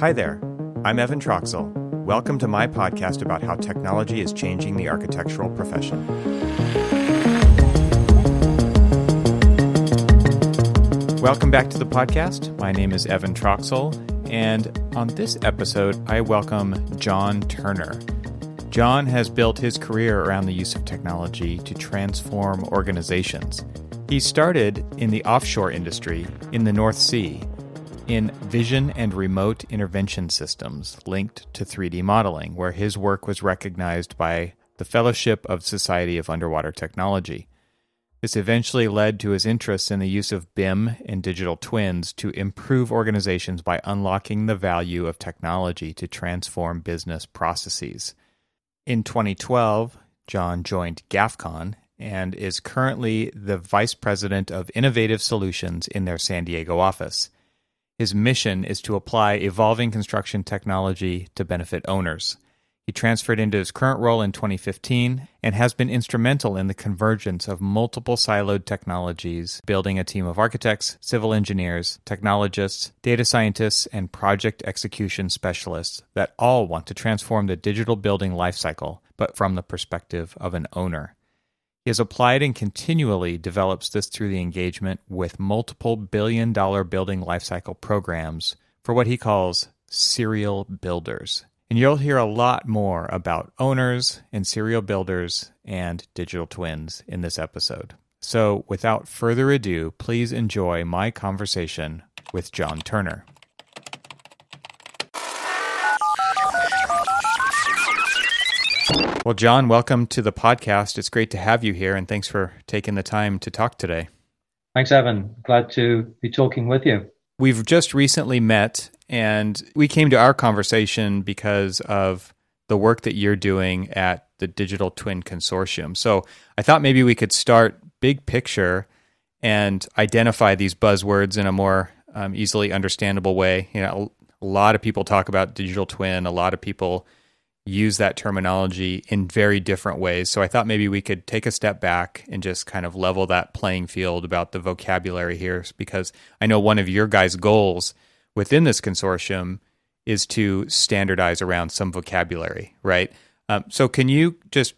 Hi there, I'm Evan Troxel. Welcome to my podcast about how technology is changing the architectural profession. Welcome back to the podcast. My name is Evan Troxel, and on this episode, I welcome John Turner. John has built his career around the use of technology to transform organizations. He started in the offshore industry in the North Sea in vision and remote intervention systems linked to 3D modeling, where his work was recognized by the Fellowship of Society of Underwater Technology. This eventually led to his interest in the use of BIM and digital twins to improve organizations by unlocking the value of technology to transform business processes. In 2012, John joined GAFCON and is currently the Vice President of Innovative Solutions in their San Diego office. His mission is to apply evolving construction technology to benefit owners. He transferred into his current role in 2015 and has been instrumental in the convergence of multiple siloed technologies, building a team of architects, civil engineers, technologists, data scientists, and project execution specialists that all want to transform the digital building lifecycle, but from the perspective of an owner. He has applied and continually develops this through the engagement with multiple billion dollar building lifecycle programs for what he calls serial builders. And you'll hear a lot more about owners and serial builders and digital twins in this episode. So, without further ado, please enjoy my conversation with John Turner. Well, John, welcome to the podcast. It's great to have you here, and thanks for taking the time to talk today. Thanks, Evan. Glad to be talking with you. We've just recently met, and we came to our conversation because of the work that you're doing at the Digital Twin Consortium. So I thought maybe we could start big picture and identify these buzzwords in a more um, easily understandable way. You know, a lot of people talk about digital twin. A lot of people use that terminology in very different ways. So I thought maybe we could take a step back and just kind of level that playing field about the vocabulary here, because I know one of your guys' goals within this consortium is to standardize around some vocabulary, right? Um, so can you just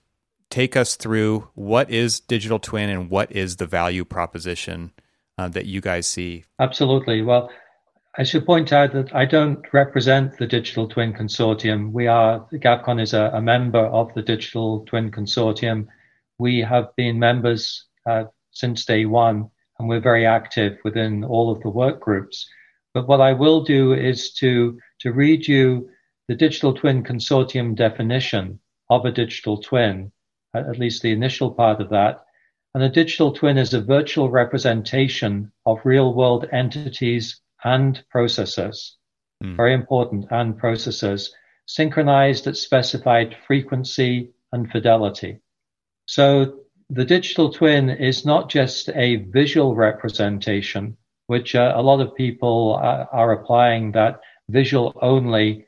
take us through what is digital twin and what is the value proposition uh, that you guys see? Absolutely. Well, I should point out that I don't represent the Digital Twin Consortium. We are, GAFCON is a, a member of the Digital Twin Consortium. We have been members uh, since day one, and we're very active within all of the work groups. But what I will do is to, to read you the Digital Twin Consortium definition of a digital twin, at least the initial part of that. And a digital twin is a virtual representation of real world entities and processors. Mm. Very important, and processors synchronized at specified frequency and fidelity. So the digital twin is not just a visual representation, which uh, a lot of people are, are applying that visual only.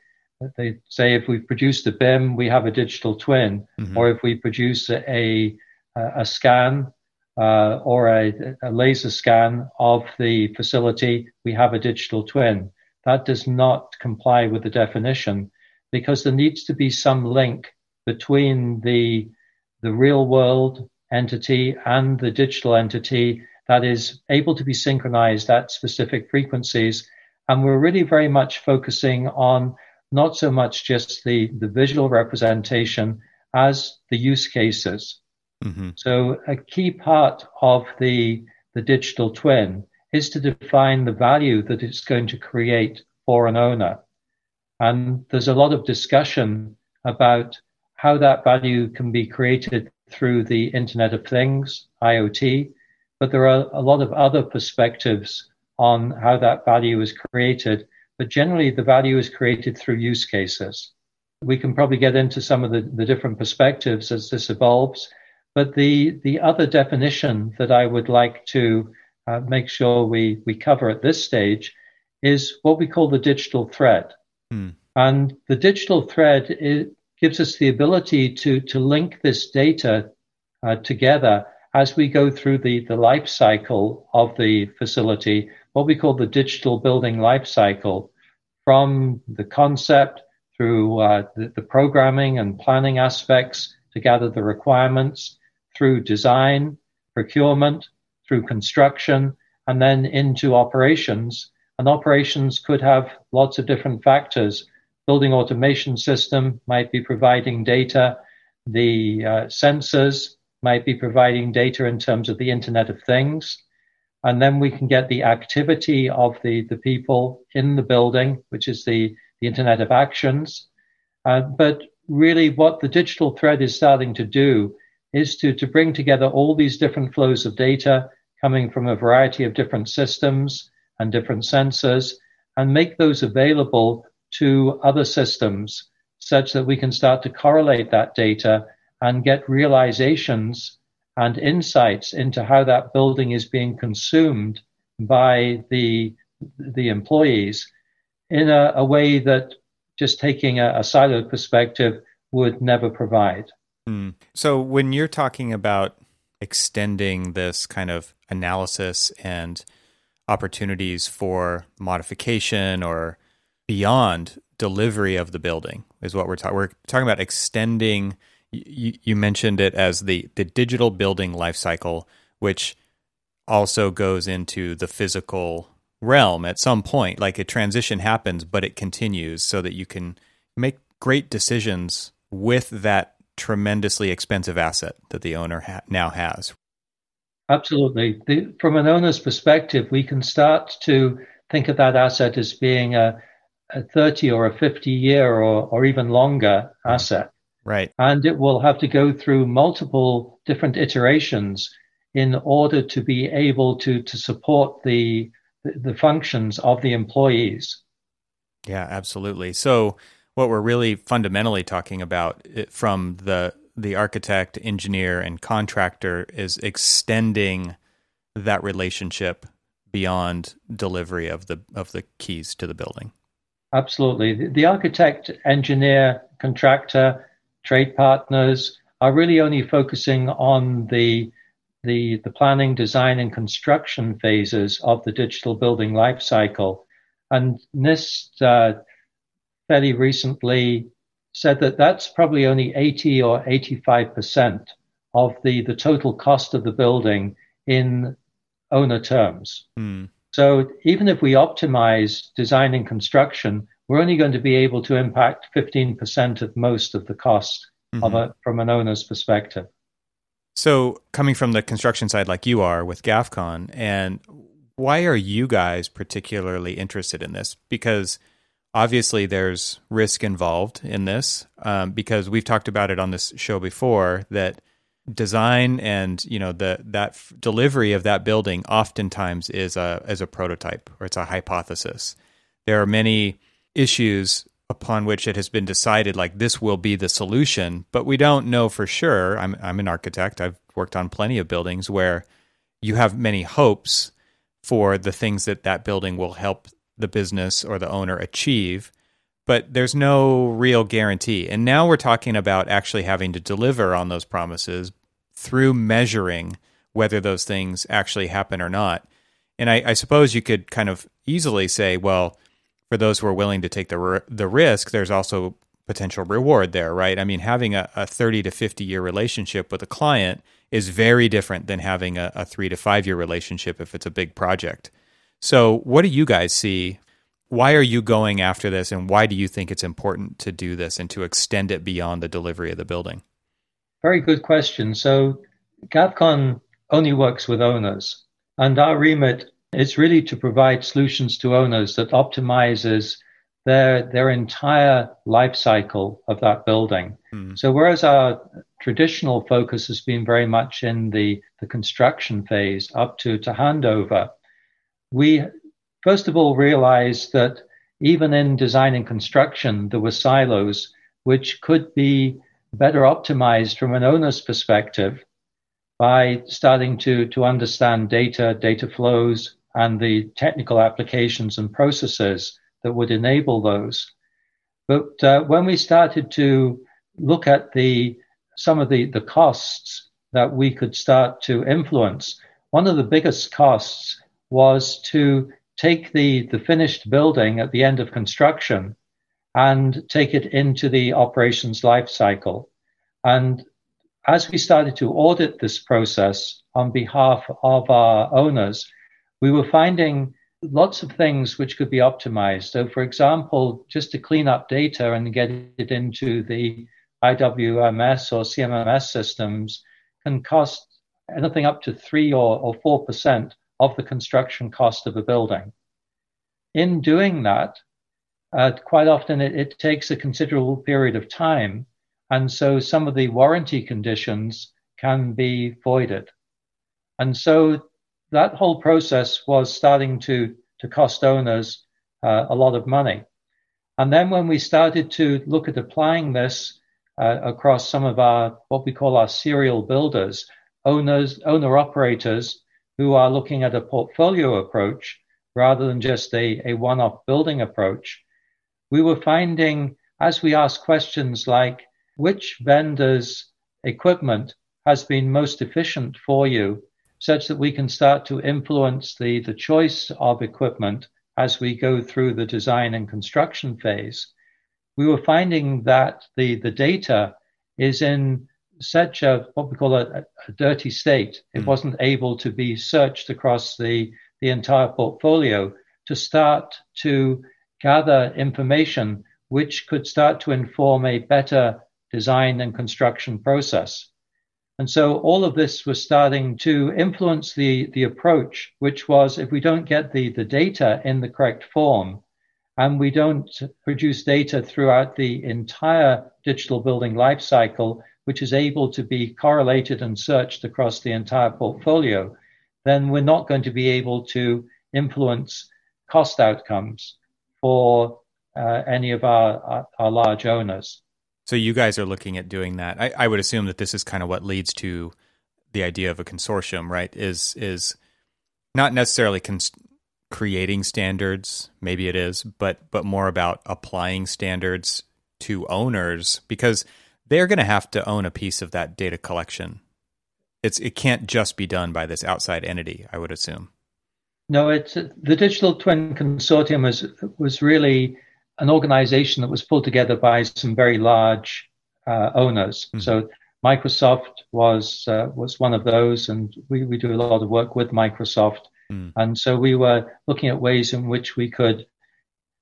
They say if we produce a BIM, we have a digital twin, mm-hmm. or if we produce a, a, a scan, uh, or a, a, laser scan of the facility, we have a digital twin. That does not comply with the definition because there needs to be some link between the, the real world entity and the digital entity that is able to be synchronized at specific frequencies. And we're really very much focusing on not so much just the, the visual representation as the use cases. Mm-hmm. So a key part of the, the digital twin is to define the value that it's going to create for an owner. And there's a lot of discussion about how that value can be created through the Internet of Things, IoT, but there are a lot of other perspectives on how that value is created. But generally, the value is created through use cases. We can probably get into some of the, the different perspectives as this evolves. But the, the other definition that I would like to uh, make sure we, we cover at this stage is what we call the digital thread. Hmm. And the digital thread gives us the ability to, to link this data uh, together as we go through the, the life cycle of the facility, what we call the digital building life cycle, from the concept through uh, the, the programming and planning aspects to gather the requirements, through design, procurement, through construction, and then into operations. And operations could have lots of different factors. Building automation system might be providing data. The uh, sensors might be providing data in terms of the Internet of Things. And then we can get the activity of the, the people in the building, which is the, the Internet of Actions. Uh, but really, what the digital thread is starting to do is to, to bring together all these different flows of data coming from a variety of different systems and different sensors and make those available to other systems such that we can start to correlate that data and get realizations and insights into how that building is being consumed by the the employees in a, a way that just taking a, a, siloed perspective would never provide. Mm. So when you're talking about extending this kind of analysis and opportunities for modification or beyond delivery of the building is what we're talking. We're talking about extending you, mentioned it as the the digital building lifecycle, which also goes into the physical realm at some point. Like a transition happens, but it continues so that you can make great decisions with that tremendously expensive asset that the owner ha- now has. Absolutely. The, from an owner's perspective, we can start to think of that asset as being a, a 30 or a 50 year or, or even longer asset. Right. And it will have to go through multiple different iterations in order to be able to, to support the, the functions of the employees. Yeah, absolutely. So what we're really fundamentally talking about from the the architect, engineer, and contractor is extending that relationship beyond delivery of the of the keys to the building. Absolutely. The, the architect, engineer, contractor trade partners are really only focusing on the the, the planning, design, and construction phases of the digital building lifecycle. And NIST uh, fairly recently said that that's probably only 80 or 85% of the, the total cost of the building in owner terms. Mm. So even if we optimize design and construction, we're only going to be able to impact 15% of most of the cost mm-hmm. of a, from an owner's perspective. So, coming from the construction side, like you are with GAFCON, and why are you guys particularly interested in this? Because obviously there's risk involved in this, um, because we've talked about it on this show before that design and you know the that f- delivery of that building oftentimes is a as a prototype or it's a hypothesis. There are many issues upon which it has been decided like this will be the solution, but we don't know for sure. I'm I'm an architect. I've worked on plenty of buildings where you have many hopes for the things that that building will help the business or the owner achieve, but there's no real guarantee. And now we're talking about actually having to deliver on those promises through measuring whether those things actually happen or not. And I, I suppose you could kind of easily say, well, for those who are willing to take the the risk, there's also potential reward there, right? I mean, having a, a 30 to 50 year relationship with a client is very different than having a, a three to five year relationship if it's a big project. So, what do you guys see? Why are you going after this, and why do you think it's important to do this and to extend it beyond the delivery of the building? Very good question. So, GAFCON only works with owners, and our remit is really to provide solutions to owners that optimizes their their entire life cycle of that building. Mm. So whereas our traditional focus has been very much in the, the construction phase up to, to handover, we first of all realized that even in design and construction, there were silos which could be better optimized from an owner's perspective by starting to, to understand data, data flows, and the technical applications and processes that would enable those. But uh, when we started to look at the some of the, the costs that we could start to influence, one of the biggest costs was to take the, the finished building at the end of construction and take it into the operations life cycle. And as we started to audit this process on behalf of our owners, we were finding lots of things which could be optimized. So, for example, just to clean up data and get it into the IWMS or CMMS systems can cost anything up to three or, four percent of the construction cost of a building. In doing that, uh, quite often it, it takes a considerable period of time, and so some of the warranty conditions can be voided. And so that whole process was starting to, to cost owners uh, a lot of money. And then when we started to look at applying this uh, across some of our, what we call our serial builders, owners, owner operators who are looking at a portfolio approach rather than just a, a one off building approach, we were finding as we asked questions like, which vendor's equipment has been most efficient for you, such that we can start to influence the, the choice of equipment as we go through the design and construction phase. We were finding that the, the data is in such a what we call a, a dirty state. It mm. wasn't able to be searched across the, the entire portfolio to start to gather information which could start to inform a better design and construction process. And so all of this was starting to influence the, the approach, which was if we don't get the, the data in the correct form and we don't produce data throughout the entire digital building lifecycle, which is able to be correlated and searched across the entire portfolio, then we're not going to be able to influence cost outcomes for uh, any of our, our, our, large owners. So you guys are looking at doing that. I, I would assume that this is kind of what leads to the idea of a consortium, right? Is is not necessarily cons- creating standards, maybe it is, but but more about applying standards to owners because they're going to have to own a piece of that data collection. It's it can't just be done by this outside entity, I would assume. No, it's the Digital Twin Consortium was was really an organization that was pulled together by some very large uh, owners. Mm-hmm. So Microsoft was uh, was one of those, and we, we do a lot of work with Microsoft. Mm. And so we were looking at ways in which we could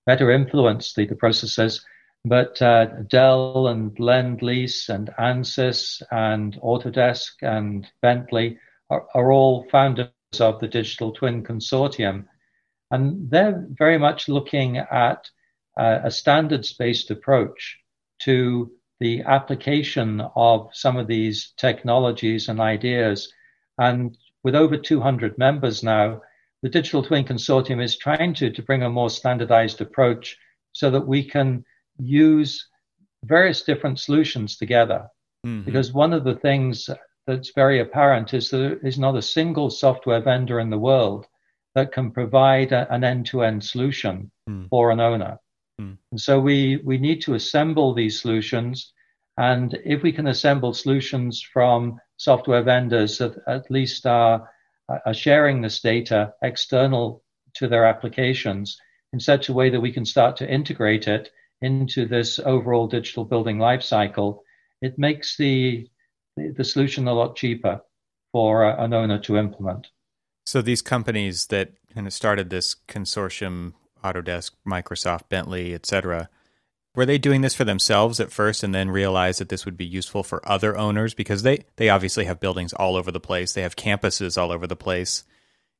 better influence the, the processes. But uh, Dell and Lend Lease and Ansys and Autodesk and Bentley are, are all founders of the Digital Twin Consortium. And they're very much looking at uh, a standards based approach to the application of some of these technologies and ideas. And with over 200 members now, the Digital Twin Consortium is trying to, to bring a more standardized approach so that we can use various different solutions together. Mm-hmm. Because one of the things that's very apparent is that there is not a single software vendor in the world that can provide a, an end-to-end solution mm. for an owner. Mm. And so we, we need to assemble these solutions. And if we can assemble solutions from software vendors that at least are, are sharing this data external to their applications in such a way that we can start to integrate it into this overall digital building lifecycle, it makes the, the solution a lot cheaper for an owner to implement. So these companies that kind of started this consortium, Autodesk, Microsoft, Bentley, etc., were they doing this for themselves at first and then realized that this would be useful for other owners because they they obviously have buildings all over the place they have campuses all over the place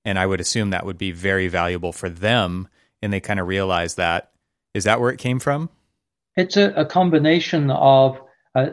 and i would assume that would be very valuable for them and they kind of realized that is that where it came from? It's a, a combination of. Uh,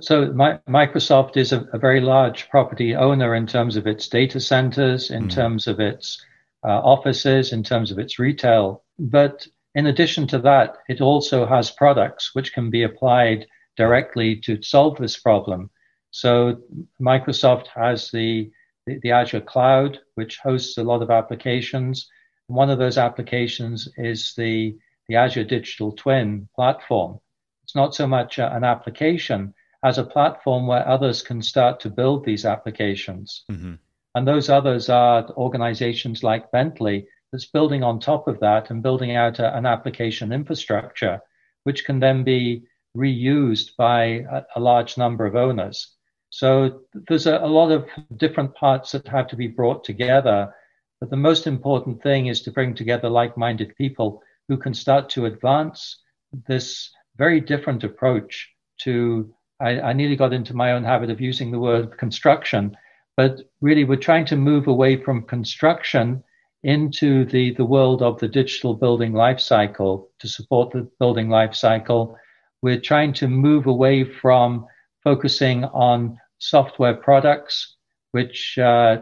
so my, Microsoft is a, a, very large property owner in terms of its data centers, in mm. terms of its uh, offices, in terms of its retail. But in addition to that, it also has products which can be applied directly to solve this problem. So Microsoft has the, the, the Azure cloud, which hosts a lot of applications. One of those applications is the the Azure Digital Twin platform. It's not so much an application as a platform where others can start to build these applications. Mm-hmm. And those others are organizations like Bentley, that's building on top of that and building out a, an application infrastructure, which can then be reused by a, a large number of owners. So there's a, a, lot of different parts that have to be brought together. But the most important thing is to bring together like minded people who can start to advance this very different approach to. I, I nearly got into my own habit of using the word construction, but really we're trying to move away from construction into the, the world of the digital building lifecycle to support the building lifecycle. We're trying to move away from focusing on software products, which uh,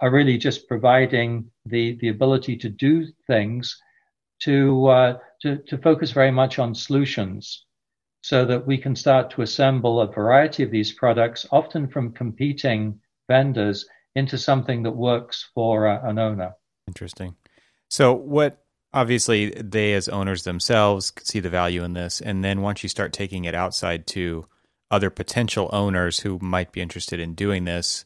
are really just providing the, the ability to do things, to, uh, to, to focus very much on solutions so that we can start to assemble a variety of these products, often from competing vendors, into something that works for uh, an owner. Interesting. So, what obviously they as owners themselves see the value in this, and then once you start taking it outside to other potential owners who might be interested in doing this,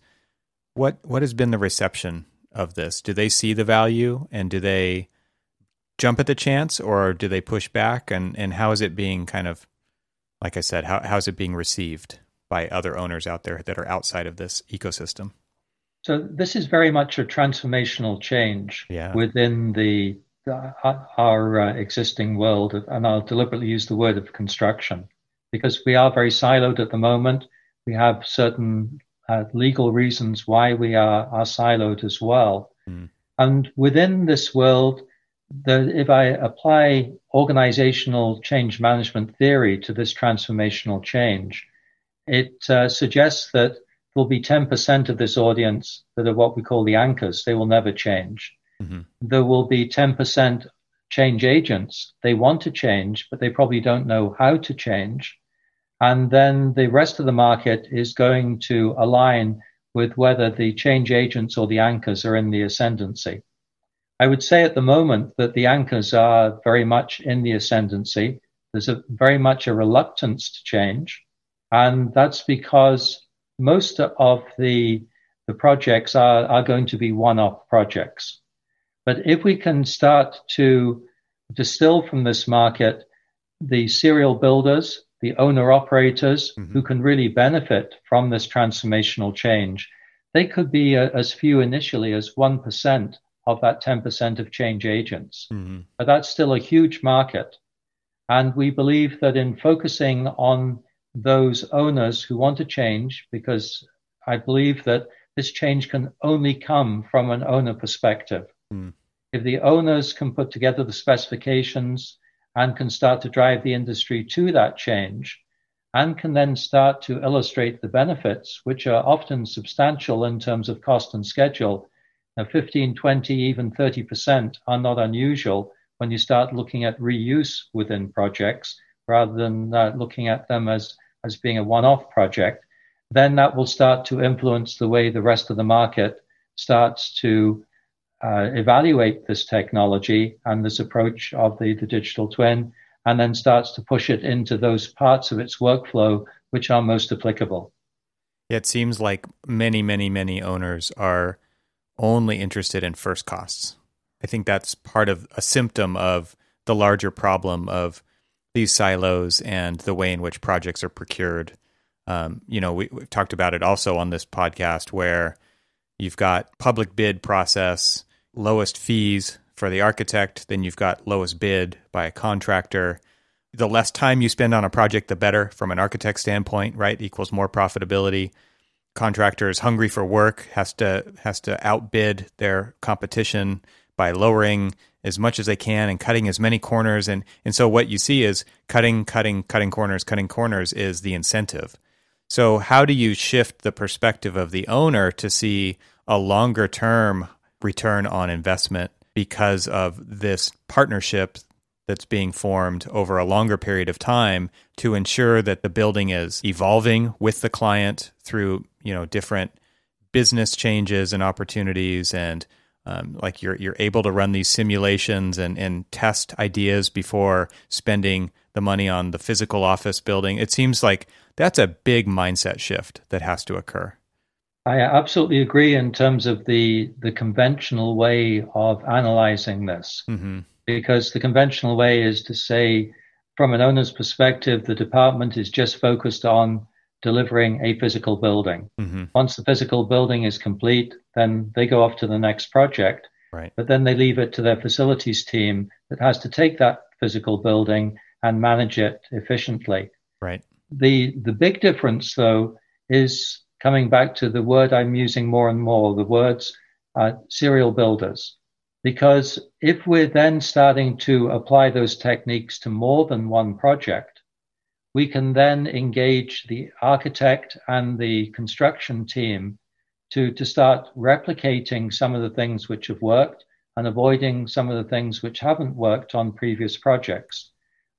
what what has been the reception of this? Do they see the value, and do they jump at the chance, or do they push back? And and how is it being kind of, like I said, how how is it being received by other owners out there that are outside of this ecosystem? So this is very much a transformational change yeah. within the, the our uh, existing world, and I'll deliberately use the word of construction because we are very siloed at the moment. We have certain uh, legal reasons why we are, are siloed as well. Mm. And within this world, the, if I apply organizational change management theory to this transformational change, it uh, suggests that there will be 10% of this audience that are what we call the anchors. They will never change. Mm-hmm. There will be 10% change agents. They want to change, but they probably don't know how to change. And then the rest of the market is going to align with whether the change agents or the anchors are in the ascendancy. I would say at the moment that the anchors are very much in the ascendancy. There's a very much a reluctance to change. And that's because most of the, the projects are, are going to be one-off projects. But if we can start to distill from this market the serial builders, the owner operators mm-hmm. who can really benefit from this transformational change, they could be a, as few initially as 1% of that 10% of change agents. Mm-hmm. But that's still a huge market. And we believe that in focusing on those owners who want to change because I believe that this change can only come from an owner perspective. Mm. If the owners can put together the specifications and can start to drive the industry to that change and can then start to illustrate the benefits, which are often substantial in terms of cost and schedule. Now, 15, 20, even 30% are not unusual when you start looking at reuse within projects rather than uh, looking at them as as being a one-off project, then that will start to influence the way the rest of the market starts to uh, evaluate this technology and this approach of the, the digital twin, and then starts to push it into those parts of its workflow which are most applicable. It seems like many, many, many owners are only interested in first costs. I think that's part of a symptom of the larger problem of these silos and the way in which projects are procured. Um, you know, we, have talked about it also on this podcast where you've got public bid process, lowest fees for the architect, then you've got lowest bid by a contractor. The less time you spend on a project, the better from an architect standpoint, right? Equals more profitability. Contractor is hungry for work, has to has to outbid their competition by lowering as much as they can and cutting as many corners. And and so what you see is cutting cutting cutting corners cutting corners is the incentive. So how do you shift the perspective of the owner to see a longer term return on investment because of this partnership that's being formed over a longer period of time to ensure that the building is evolving with the client through you know different business changes and opportunities and um, like you're you're able to run these simulations and and test ideas before spending the money on the physical office building. It seems like that's a big mindset shift that has to occur. I absolutely agree in terms of the the conventional way of analyzing this, mm-hmm. Because the conventional way is to say, from an owner's perspective, the department is just focused on delivering a physical building. Mm-hmm. Once the physical building is complete, then they go off to the next project. Right. But then they leave it to their facilities team that has to take that physical building and manage it efficiently. Right. The the big difference though is coming back to the word I'm using more and more, the words uh, serial builders. Because if we're then starting to apply those techniques to more than one project, we can then engage the architect and the construction team to, to start replicating some of the things which have worked and avoiding some of the things which haven't worked on previous projects.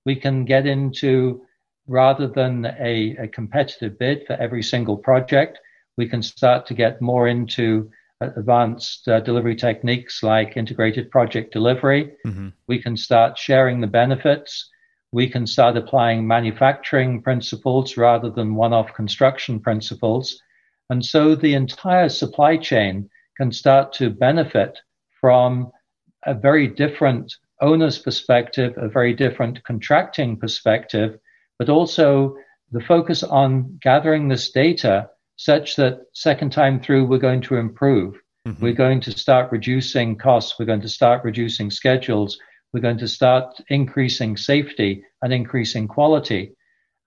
We can get into rather than a, a competitive bid for every single project, we can start to get more into advanced uh, delivery techniques like integrated project delivery. Mm-hmm. We can start sharing the benefits. We can start applying manufacturing principles rather than one off construction principles. And so the entire supply chain can start to benefit from a very different owner's perspective, a very different contracting perspective, but also the focus on gathering this data such that second time through we're going to improve. Mm-hmm. We're going to start reducing costs. We're going to start reducing schedules. We're going to start increasing safety and increasing quality.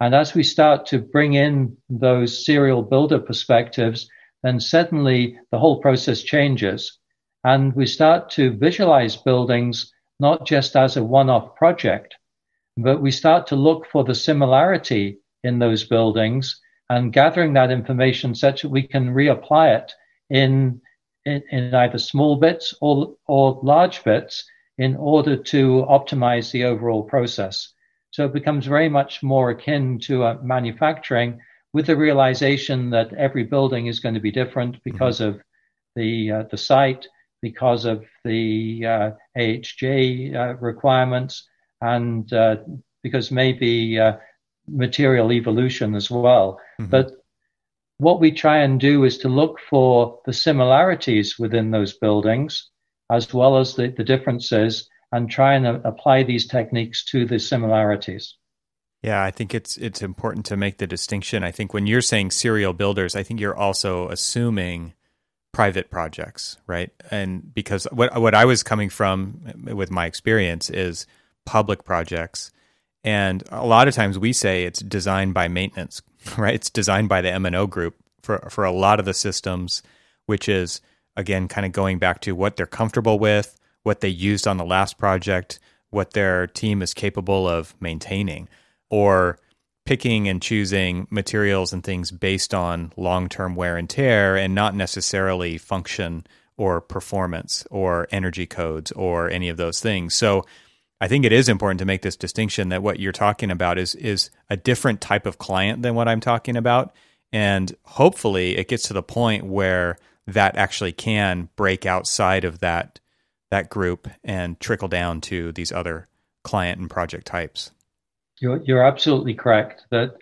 And as we start to bring in those serial builder perspectives, then suddenly the whole process changes. And we start to visualize buildings not just as a one off project, but we start to look for the similarity in those buildings and gathering that information such that we can reapply it in, in, in either small bits or, or large bits in order to optimize the overall process. So it becomes very much more akin to uh, manufacturing with the realization that every building is going to be different mm-hmm. because mm-hmm. of the uh, the site, because of the uh, AHJ uh, requirements, and uh, because maybe uh, material evolution as well. Mm-hmm. But what we try and do is to look for the similarities within those buildings as well as the, the differences and try and apply these techniques to the similarities. Yeah, I think it's it's important to make the distinction. I think when you're saying serial builders, I think you're also assuming private projects, right? And because what what I was coming from with my experience is public projects. And a lot of times we say it's designed by maintenance, right? It's designed by the M&O group for for a lot of the systems, which is again kind of going back to what they're comfortable with, what they used on the last project, what their team is capable of maintaining, or picking and choosing materials and things based on long term wear and tear and not necessarily function or performance or energy codes or any of those things. So I think it is important to make this distinction that what you're talking about is is a different type of client than what I'm talking about. And hopefully it gets to the point where that actually can break outside of that that group and trickle down to these other client and project types. You're, you're absolutely correct that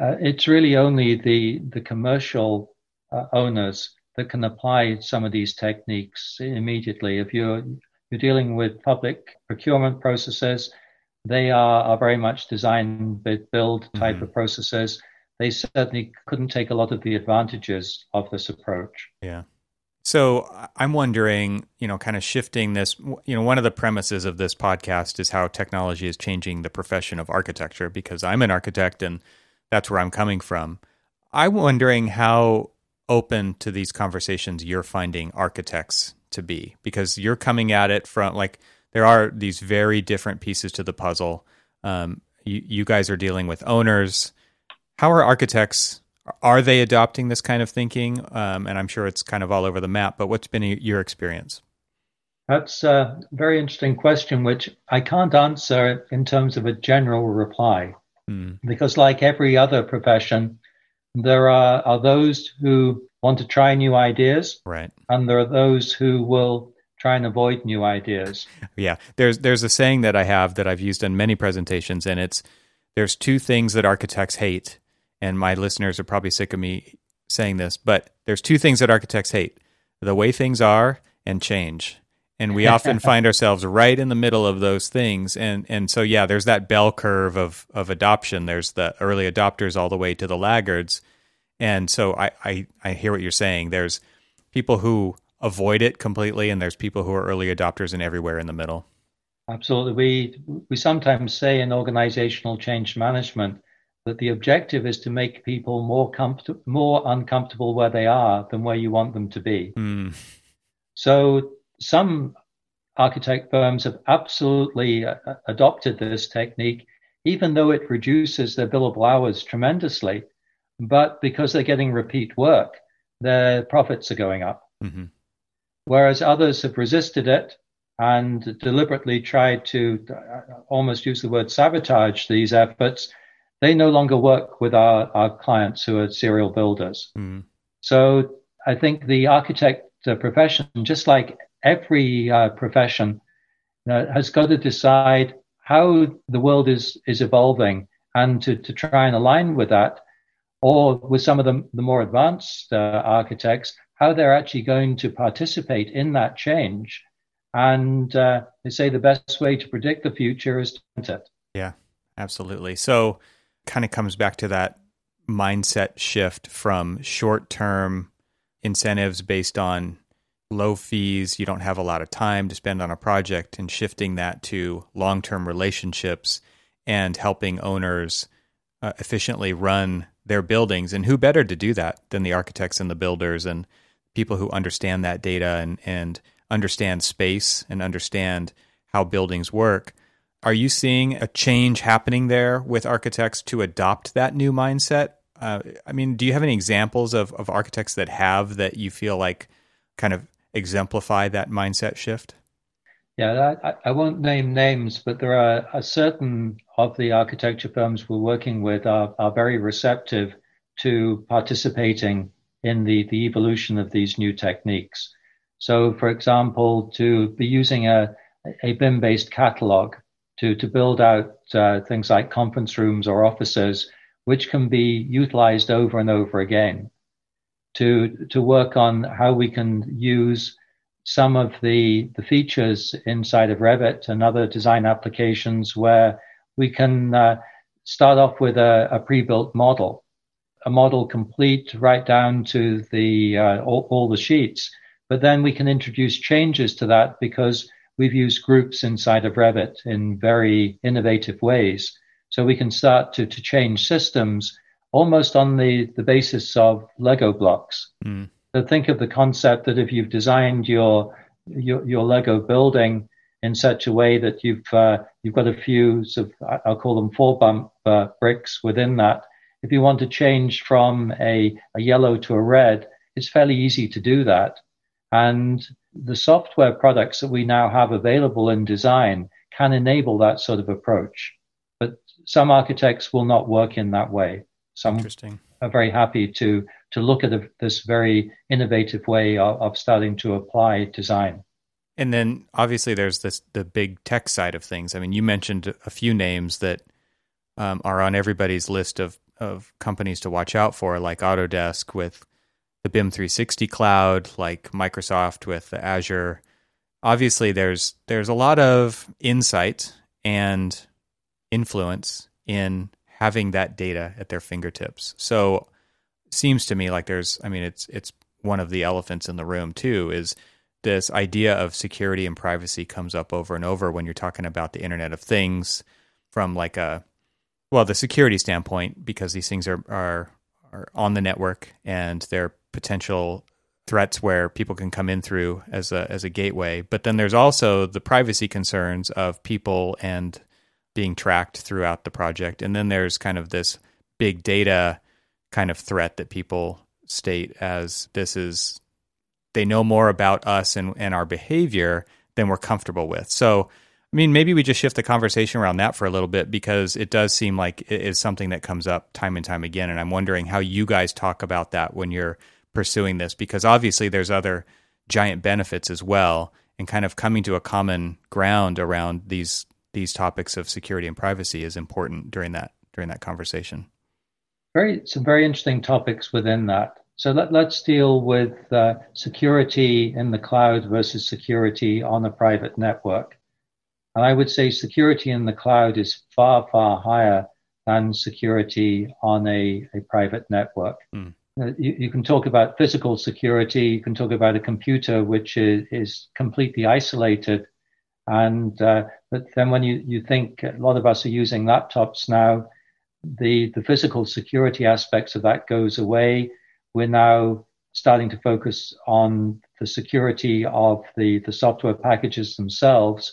uh, it's really only the, the commercial uh, owners that can apply some of these techniques immediately. If you're, you're dealing with public procurement processes, they are, are very much design bid, build type mm-hmm. of processes. They certainly couldn't take a lot of the advantages of this approach. Yeah. So I'm wondering, you know, kind of shifting this, you know, one of the premises of this podcast is how technology is changing the profession of architecture because I'm an architect and that's where I'm coming from. I'm wondering how open to these conversations you're finding architects to be because you're coming at it from like there are these very different pieces to the puzzle. Um, you, you guys are dealing with owners. How are architects are they adopting this kind of thinking? Um, and I'm sure it's kind of all over the map, but what's been your experience? That's a very interesting question, which I can't answer in terms of a general reply. Mm. Because, like every other profession, there are, are those who want to try new ideas, right? And there are those who will try and avoid new ideas. Yeah, there's there's a saying that I have that I've used in many presentations, and it's there's two things that architects hate, and my listeners are probably sick of me saying this, but there's two things that architects hate the way things are and change. And we often find ourselves right in the middle of those things. And, and so, yeah, there's that bell curve of, of adoption. There's the early adopters all the way to the laggards. And so I, I, I hear what you're saying. There's people who avoid it completely, and there's people who are early adopters and everywhere in the middle. Absolutely. We, we sometimes say in organizational change management that the objective is to make people more comfort- more uncomfortable where they are than where you want them to be. Mm. So some architect firms have absolutely uh, adopted this technique, even though it reduces their billable hours tremendously. But because they're getting repeat work, their profits are going up. Mm-hmm. Whereas others have resisted it and deliberately tried to uh, almost use the word sabotage these efforts they no longer work with our, our clients who are serial builders. Mm. So I think the architect uh, profession, just like every uh, profession, uh, has got to decide how the world is, is evolving and to, to try and align with that, or with some of the, the more advanced uh, architects, how they're actually going to participate in that change. And uh, they say the best way to predict the future is to enter it. Yeah, absolutely. So kind of comes back to that mindset shift from short term incentives based on low fees, you don't have a lot of time to spend on a project, and shifting that to long term relationships and helping owners uh, efficiently run their buildings. And who better to do that than the architects and the builders and people who understand that data and, and understand space and understand how buildings work. Are you seeing a change happening there with architects to adopt that new mindset? Uh, I mean, do you have any examples of, of architects that have that you feel like kind of exemplify that mindset shift? Yeah, I, I won't name names, but there are a certain of the architecture firms we're working with are, are very receptive to participating in the, the evolution of these new techniques. So, for example, to be using a, a BIM based catalog to, to build out uh, things like conference rooms or offices, which can be utilized over and over again. To, to work on how we can use some of the, the features inside of Revit and other design applications where we can uh, start off with a, a, pre-built model, a model complete right down to the uh, all, all, the sheets. But then we can introduce changes to that because we've used groups inside of Revit in very innovative ways. So we can start to, to change systems almost on the, the basis of Lego blocks. Mm. So think of the concept that if you've designed your, your, your Lego building in such a way that you've, uh, you've got a few sort of, I'll call them four bump uh, bricks within that. If you want to change from a, a yellow to a red, it's fairly easy to do that. And the software products that we now have available in design can enable that sort of approach. But some architects will not work in that way. Some are very happy to, to look at this very innovative way of, of starting to apply design. And then obviously there's this the big tech side of things. I mean, you mentioned a few names that um, are on everybody's list of of companies to watch out for, like Autodesk with the BIM 360 cloud, like Microsoft with the Azure. Obviously, there's there's a lot of insight and influence in having that data at their fingertips. So, seems to me like there's, I mean, it's it's one of the elephants in the room too. Is this idea of security and privacy comes up over and over when you're talking about the Internet of Things from like a well, the security standpoint, because these things are are are on the network and they're potential threats where people can come in through as a as a gateway. But then there's also the privacy concerns of people and being tracked throughout the project. And then there's kind of this big data kind of threat that people state as this is they know more about us and, and our behavior than we're comfortable with. So I mean, maybe we just shift the conversation around that for a little bit because it does seem like it is something that comes up time and time again. And I'm wondering how you guys talk about that when you're pursuing this, because obviously there's other giant benefits as well, and kind of coming to a common ground around these these topics of security and privacy is important during that during that conversation. Very some very interesting topics within that. So let, us deal with uh, security in the cloud versus security on a private network. And I would say security in the cloud is far, far higher than security on a, a private network. Mm. You, you, can talk about physical security. You can talk about a computer which is, is completely isolated. And uh, but then when you, you think a lot of us are using laptops now, the the physical security aspects of that goes away. We're now starting to focus on the security of the, the software packages themselves.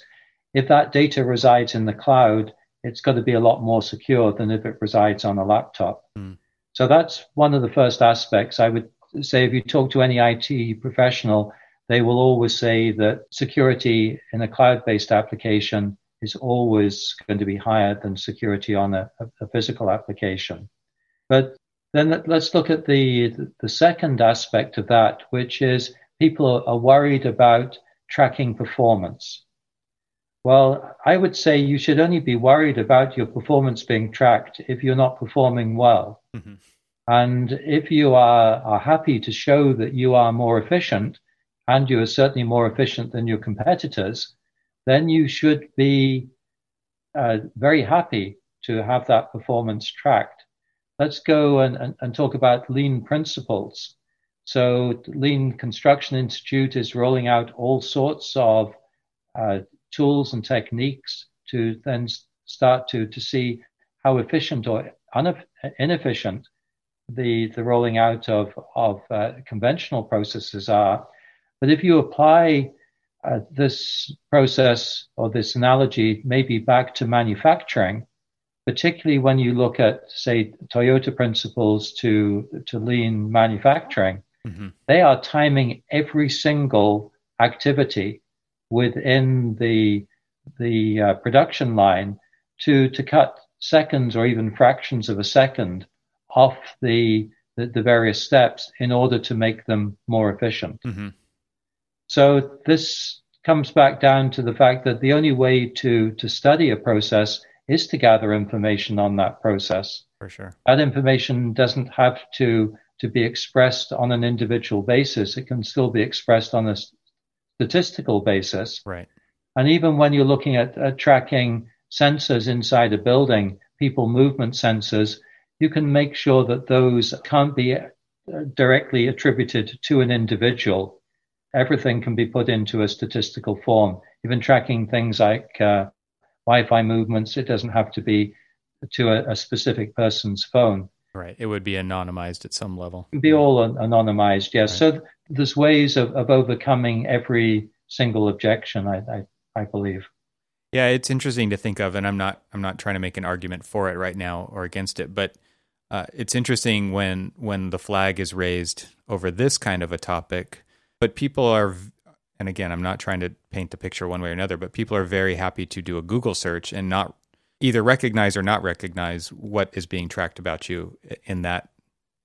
If that data resides in the cloud, it's got to be a lot more secure than if it resides on a laptop. Mm. So that's one of the first aspects. I would say if you talk to any IT professional, they will always say that security in a cloud based application is always going to be higher than security on a, a physical application. But then let's look at the, the second aspect of that, which is people are worried about tracking performance. Well, I would say you should only be worried about your performance being tracked if you're not performing well. Mm-hmm. And if you are, are happy to show that you are more efficient, and you are certainly more efficient than your competitors, then you should be uh, very happy to have that performance tracked. Let's go and, and, and talk about lean principles. So, Lean Construction Institute is rolling out all sorts of uh, tools and techniques to then start to, to see how efficient or inefficient the, the rolling out of, of uh, conventional processes are. But if you apply uh, this process or this analogy maybe back to manufacturing, particularly when you look at, say, Toyota principles to, to lean manufacturing, mm-hmm. they are timing every single activity within the the uh, production line to to cut seconds or even fractions of a second off the the, the various steps in order to make them more efficient. Mm-hmm. So this comes back down to the fact that the only way to to study a process is to gather information on that process. For sure. That information doesn't have to to be expressed on an individual basis. It can still be expressed on a statistical basis. Right. And even when you're looking at, at tracking sensors inside a building, people movement sensors, you can make sure that those can't be uh, directly attributed to an individual. Everything can be put into a statistical form. Even tracking things like uh, Wi-Fi movements, it doesn't have to be to a, a, specific person's phone. Right. It would be anonymized at some level. Be all anonymized, yes. Right. So there's ways of, of overcoming every single objection, I, I, I believe. Yeah, it's interesting to think of, and I'm not I'm not trying to make an argument for it right now or against it, but uh, it's interesting when when the flag is raised over this kind of a topic. But people are, and again, I'm not trying to paint the picture one way or another, but people are very happy to do a Google search and not either recognize or not recognize what is being tracked about you in that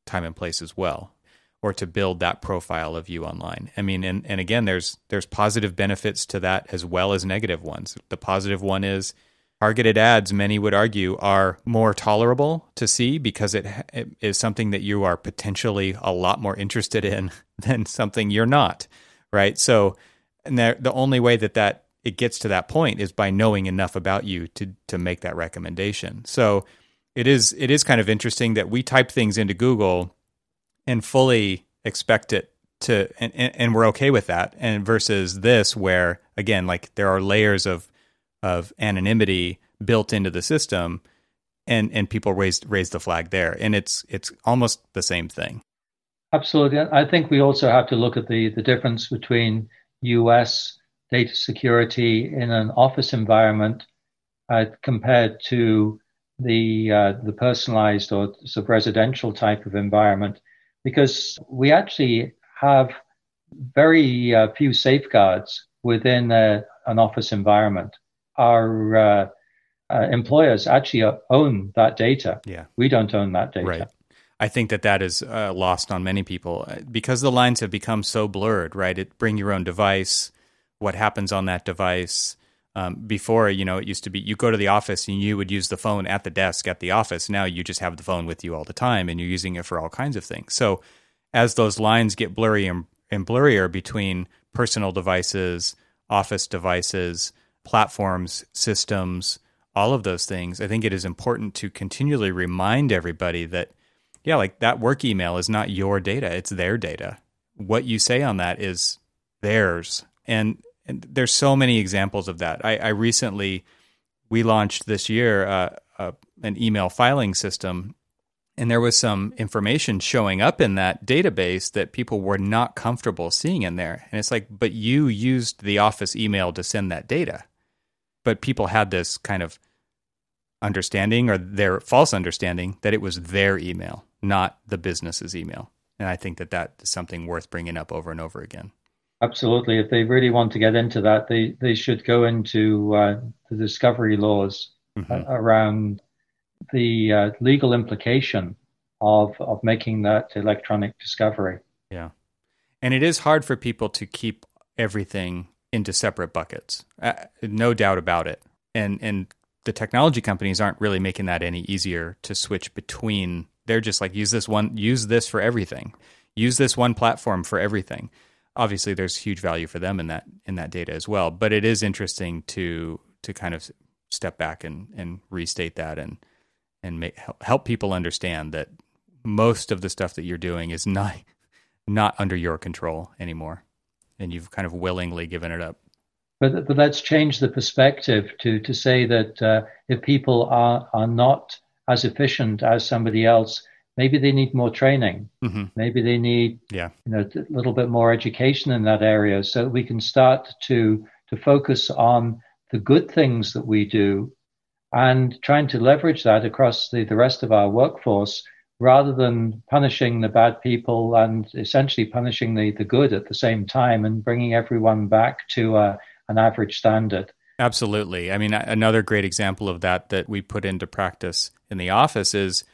time and place as well or to build that profile of you online. I mean, and, and again, there's there's positive benefits to that as well as negative ones. The positive one is targeted ads. Many would argue are more tolerable to see because it, it is something that you are potentially a lot more interested in than something you're not, right? So, and the only way that that it gets to that point is by knowing enough about you to to make that recommendation. So, it is it is kind of interesting that we type things into Google and fully expect it to and, and we're okay with that and versus this where again like there are layers of of anonymity built into the system and and people raised raise the flag there and it's it's almost the same thing absolutely i think we also have to look at the the difference between us data security in an office environment uh, compared to the uh, the personalized or sort of residential type of environment because we actually have very uh, few safeguards within uh, an office environment. Our uh, uh employers actually own that data. Yeah. We don't own that data. Right. I think that that is uh, lost on many people uh, because the lines have become so blurred, right? It bring your own device, what happens on that device, um, before, you know, it used to be you go to the office and you would use the phone at the desk at the office. Now you just have the phone with you all the time and you're using it for all kinds of things. So as those lines get blurry and, and blurrier between personal devices, office devices, platforms, systems, all of those things, I think it is important to continually remind everybody that, yeah, like that work email is not your data, it's their data. What you say on that is theirs. And, and there's so many examples of that. I, I recently, we launched this year uh, uh, an email filing system and there was some information showing up in that database that people were not comfortable seeing in there. And it's like, but you used the office email to send that data. But people had this kind of understanding or their false understanding that it was their email, not the business's email. And I think that that is something worth bringing up over and over again. Absolutely. If they really want to get into that, they, they should go into uh, the discovery laws mm-hmm. uh, around the uh, legal implication of of making that electronic discovery. Yeah, and it is hard for people to keep everything into separate buckets. Uh, no doubt about it. And and the technology companies aren't really making that any easier to switch between. They're just like use this one, use this for everything, use this one platform for everything. Obviously, there's huge value for them in that in that data as well. But it is interesting to to kind of step back and and restate that and and make, help people understand that most of the stuff that you're doing is not not under your control anymore, and you've kind of willingly given it up. But but let's change the perspective to to say that uh, if people are are not as efficient as somebody else, maybe they need more training. Mm-hmm. Maybe they need yeah. you know a little bit more education in that area, so we can start to to focus on the good things that we do and trying to leverage that across the, the rest of our workforce rather than punishing the bad people and essentially punishing the, the good at the same time and bringing everyone back to uh, an average standard. Absolutely. I mean, another great example of that that we put into practice in the office is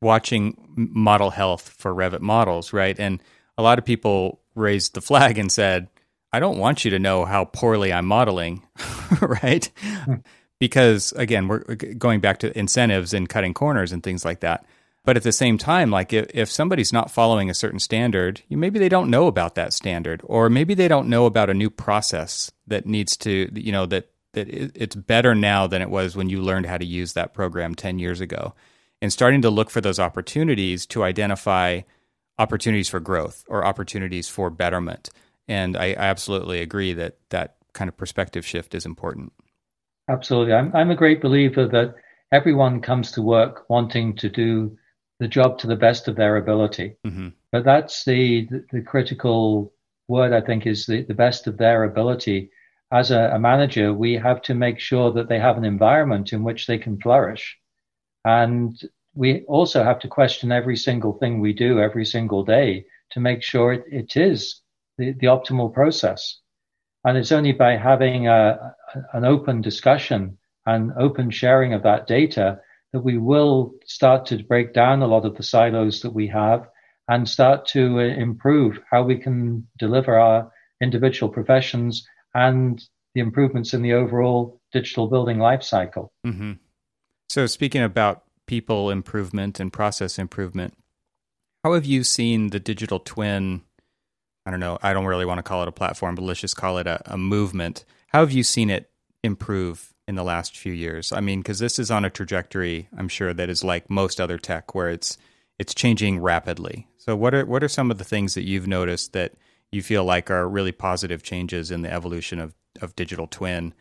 watching model health for Revit models, right? And a lot of people raised the flag and said, I don't want you to know how poorly I'm modeling, right? Hmm because again, we're going back to incentives and cutting corners and things like that. But at the same time, like if, if somebody's not following a certain standard, maybe they don't know about that standard, or maybe they don't know about a new process that needs to, you know, that that it's better now than it was when you learned how to use that program 10 years ago. And starting to look for those opportunities to identify opportunities for growth or opportunities for betterment. And I, I absolutely agree that that kind of perspective shift is important. Absolutely. I'm, I'm a great believer that everyone comes to work wanting to do the job to the best of their ability. Mm-hmm. But that's the, the, the, critical word, I think, is the, the best of their ability. As a, a manager, we have to make sure that they have an environment in which they can flourish. And we also have to question every single thing we do every single day to make sure it, it is the, the optimal process. And it's only by having a, an open discussion and open sharing of that data that we will start to break down a lot of the silos that we have and start to uh, improve how we can deliver our individual professions and the improvements in the overall digital building lifecycle. Mm-hmm. So, speaking about people improvement and process improvement, how have you seen the digital twin I don't know, I don't really want to call it a platform, but let's just call it a, a movement. How have you seen it improve in the last few years? I mean, because this is on a trajectory, I'm sure, that is like most other tech where it's it's changing rapidly. So what are what are some of the things that you've noticed that you feel like are really positive changes in the evolution of, of digital twin?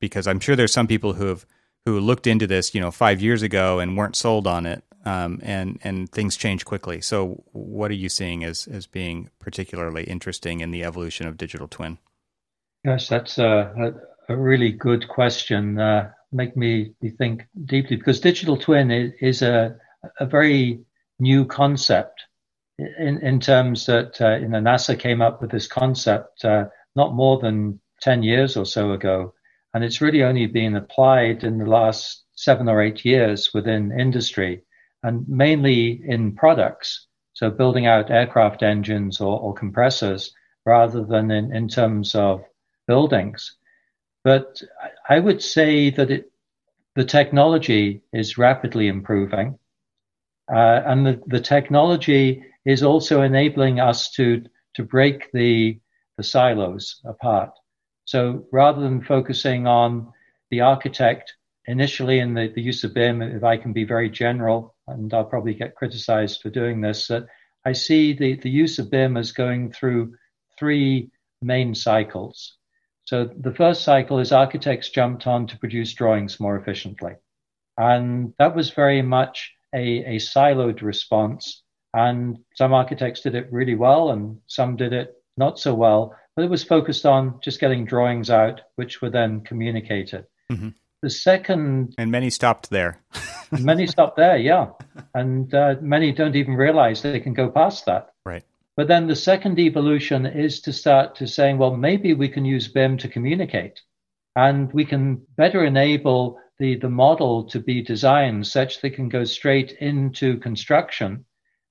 Because I'm sure there's some people who have who looked into this, you know, five years ago and weren't sold on it, um, and and things change quickly. So, what are you seeing as as being particularly interesting in the evolution of digital twin? Yes, that's a, a, really good question. Uh, make me think deeply because digital twin is, a a very new concept in in terms that uh, you know NASA came up with this concept uh, not more than ten years or so ago, and it's really only been applied in the last seven or eight years within industry and mainly in products. So building out aircraft engines or, or compressors rather than in, in terms of buildings. But I would say that it, the technology is rapidly improving. Uh, and the, the technology is also enabling us to to break the the silos apart. So rather than focusing on the architect initially in the, the use of BIM, if I can be very general, and I'll probably get criticized for doing this, that I see the, the use of BIM as going through three main cycles. So the first cycle is architects jumped on to produce drawings more efficiently. And that was very much a, a siloed response. And some architects did it really well and some did it not so well, but it was focused on just getting drawings out, which were then communicated. Mm-hmm. The second. And many stopped there. many stopped there, yeah. And uh, many don't even realize they can go past that. But then the second evolution is to start to saying, well, maybe we can use BIM to communicate and we can better enable the, the model to be designed such that it can go straight into construction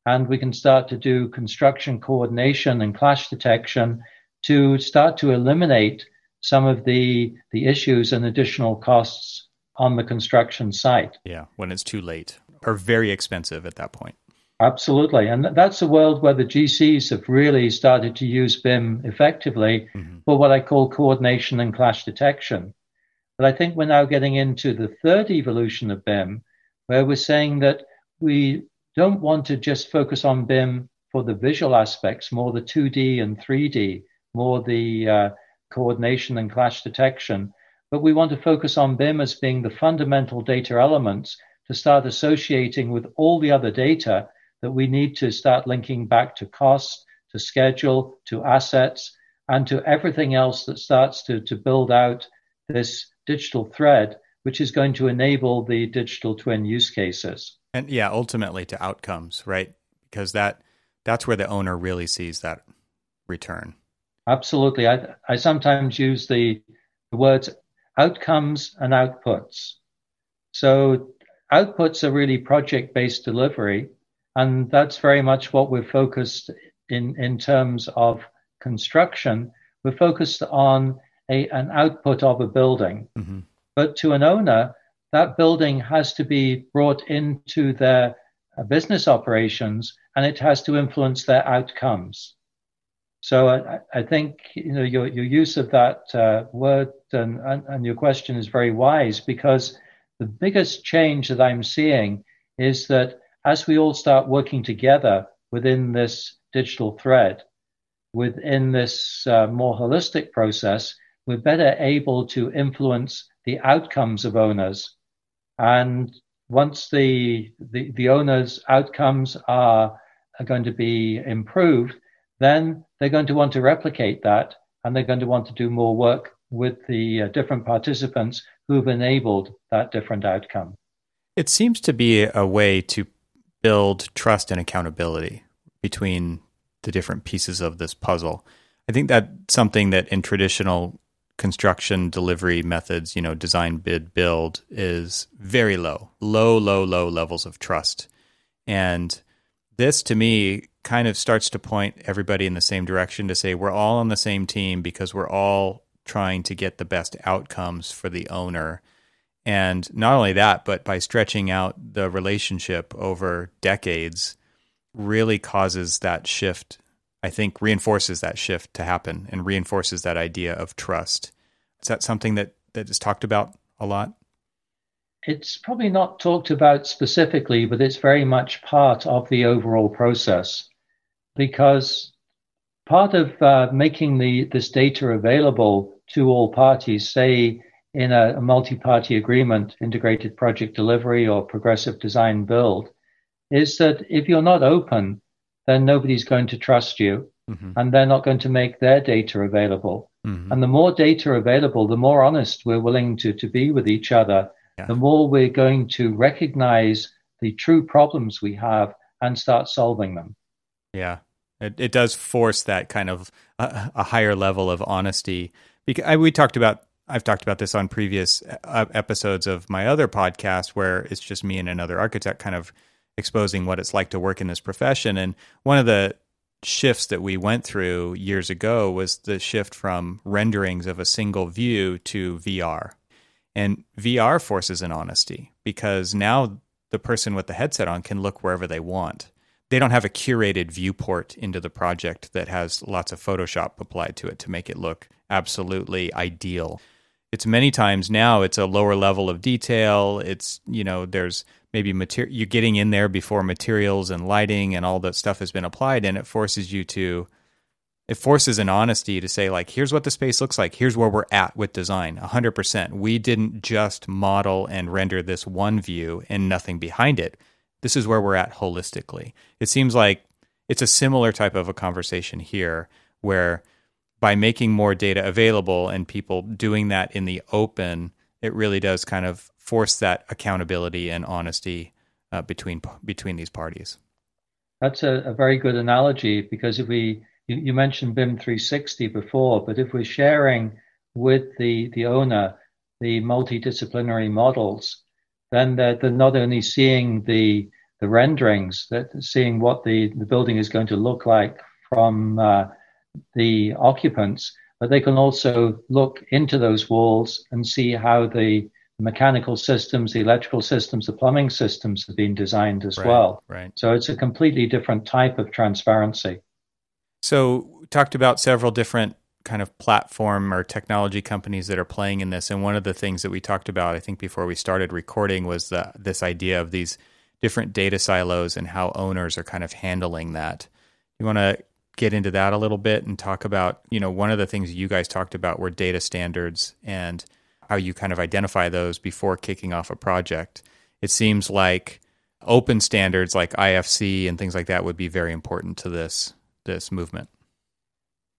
and we can start to do construction coordination and clash detection to start to eliminate some of the the issues and additional costs on the construction site. Yeah, when it's too late or very expensive at that point. Absolutely. And that's a world where the GCs have really started to use BIM effectively mm-hmm. for what I call coordination and clash detection. But I think we're now getting into the third evolution of BIM, where we're saying that we don't want to just focus on BIM for the visual aspects, more the 2D and 3D, more the uh, coordination and clash detection. But we want to focus on BIM as being the fundamental data elements to start associating with all the other data that we need to start linking back to cost, to schedule, to assets, and to everything else that starts to, to build out this digital thread, which is going to enable the digital twin use cases. And yeah, ultimately to outcomes, right? Because that that's where the owner really sees that return. Absolutely. I, I sometimes use the, the words outcomes and outputs. So outputs are really project based delivery. And that's very much what we're focused in, in terms of construction. We're focused on a, an output of a building. Mm-hmm. But to an owner, that building has to be brought into their business operations and it has to influence their outcomes. So I, I think you know your, your use of that uh, word and, and, and your question is very wise because the biggest change that I'm seeing is that as we all start working together within this digital thread, within this uh, more holistic process, we're better able to influence the outcomes of owners. And once the, the, the owners' outcomes are, are going to be improved, then they're going to want to replicate that and they're going to want to do more work with the uh, different participants who've enabled that different outcome. It seems to be a way to build trust and accountability between the different pieces of this puzzle. I think that's something that in traditional construction delivery methods, you know, design, bid, build is very low, low, low, low levels of trust. And this to me kind of starts to point everybody in the same direction to say we're all on the same team because we're all trying to get the best outcomes for the owner and not only that, but by stretching out the relationship over decades, really causes that shift. I think reinforces that shift to happen and reinforces that idea of trust. Is that something that, that is talked about a lot? It's probably not talked about specifically, but it's very much part of the overall process because part of uh, making the this data available to all parties, say in a, a multi-party agreement, integrated project delivery or progressive design build, is that if you're not open, then nobody's going to trust you mm-hmm. and they're not going to make their data available. Mm-hmm. And the more data available, the more honest we're willing to, to be with each other, yeah. the more we're going to recognize the true problems we have and start solving them. Yeah. It, it does force that kind of uh, a higher level of honesty. Because I, we talked about I've talked about this on previous uh, episodes of my other podcast where it's just me and another architect kind of exposing what it's like to work in this profession. And one of the shifts that we went through years ago was the shift from renderings of a single view to VR. And VR forces an honesty because now the person with the headset on can look wherever they want. they don't have a curated viewport into the project that has lots of Photoshop applied to it to make it look absolutely ideal. It's many times now it's a lower level of detail. It's, you know, there's maybe material you're getting in there before materials and lighting and all that stuff has been applied and it forces you to it forces an honesty to say like here's what the space looks like. Here's where we're at with design. 100% we didn't just model and render this one view and nothing behind it. This is where we're at holistically. It seems like it's a similar type of a conversation here where by making more data available and people doing that in the open it really does kind of force that accountability and honesty uh, between between these parties. That's a, a very good analogy because if we you, you mentioned BIM 360 before, but if we're sharing with the, the owner the multidisciplinary models, then they're, they're not only seeing the the renderings, that seeing what the, the building is going to look like from uh, the occupants, but they can also look into those walls and see how the mechanical systems, the electrical systems, the plumbing systems have been designed as right, well. Right. So it's a completely different type of transparency. So, we talked about several different kind of platform or technology companies that are playing in this, and one of the things that we talked about, I think, before we started recording, was the, this idea of these different data silos and how owners are kind of handling that. You want to get into that a little bit and talk about, you know, one of the things you guys talked about were data standards and how you kind of identify those before kicking off a project. It seems like open standards like IFC and things like that would be very important to this this movement?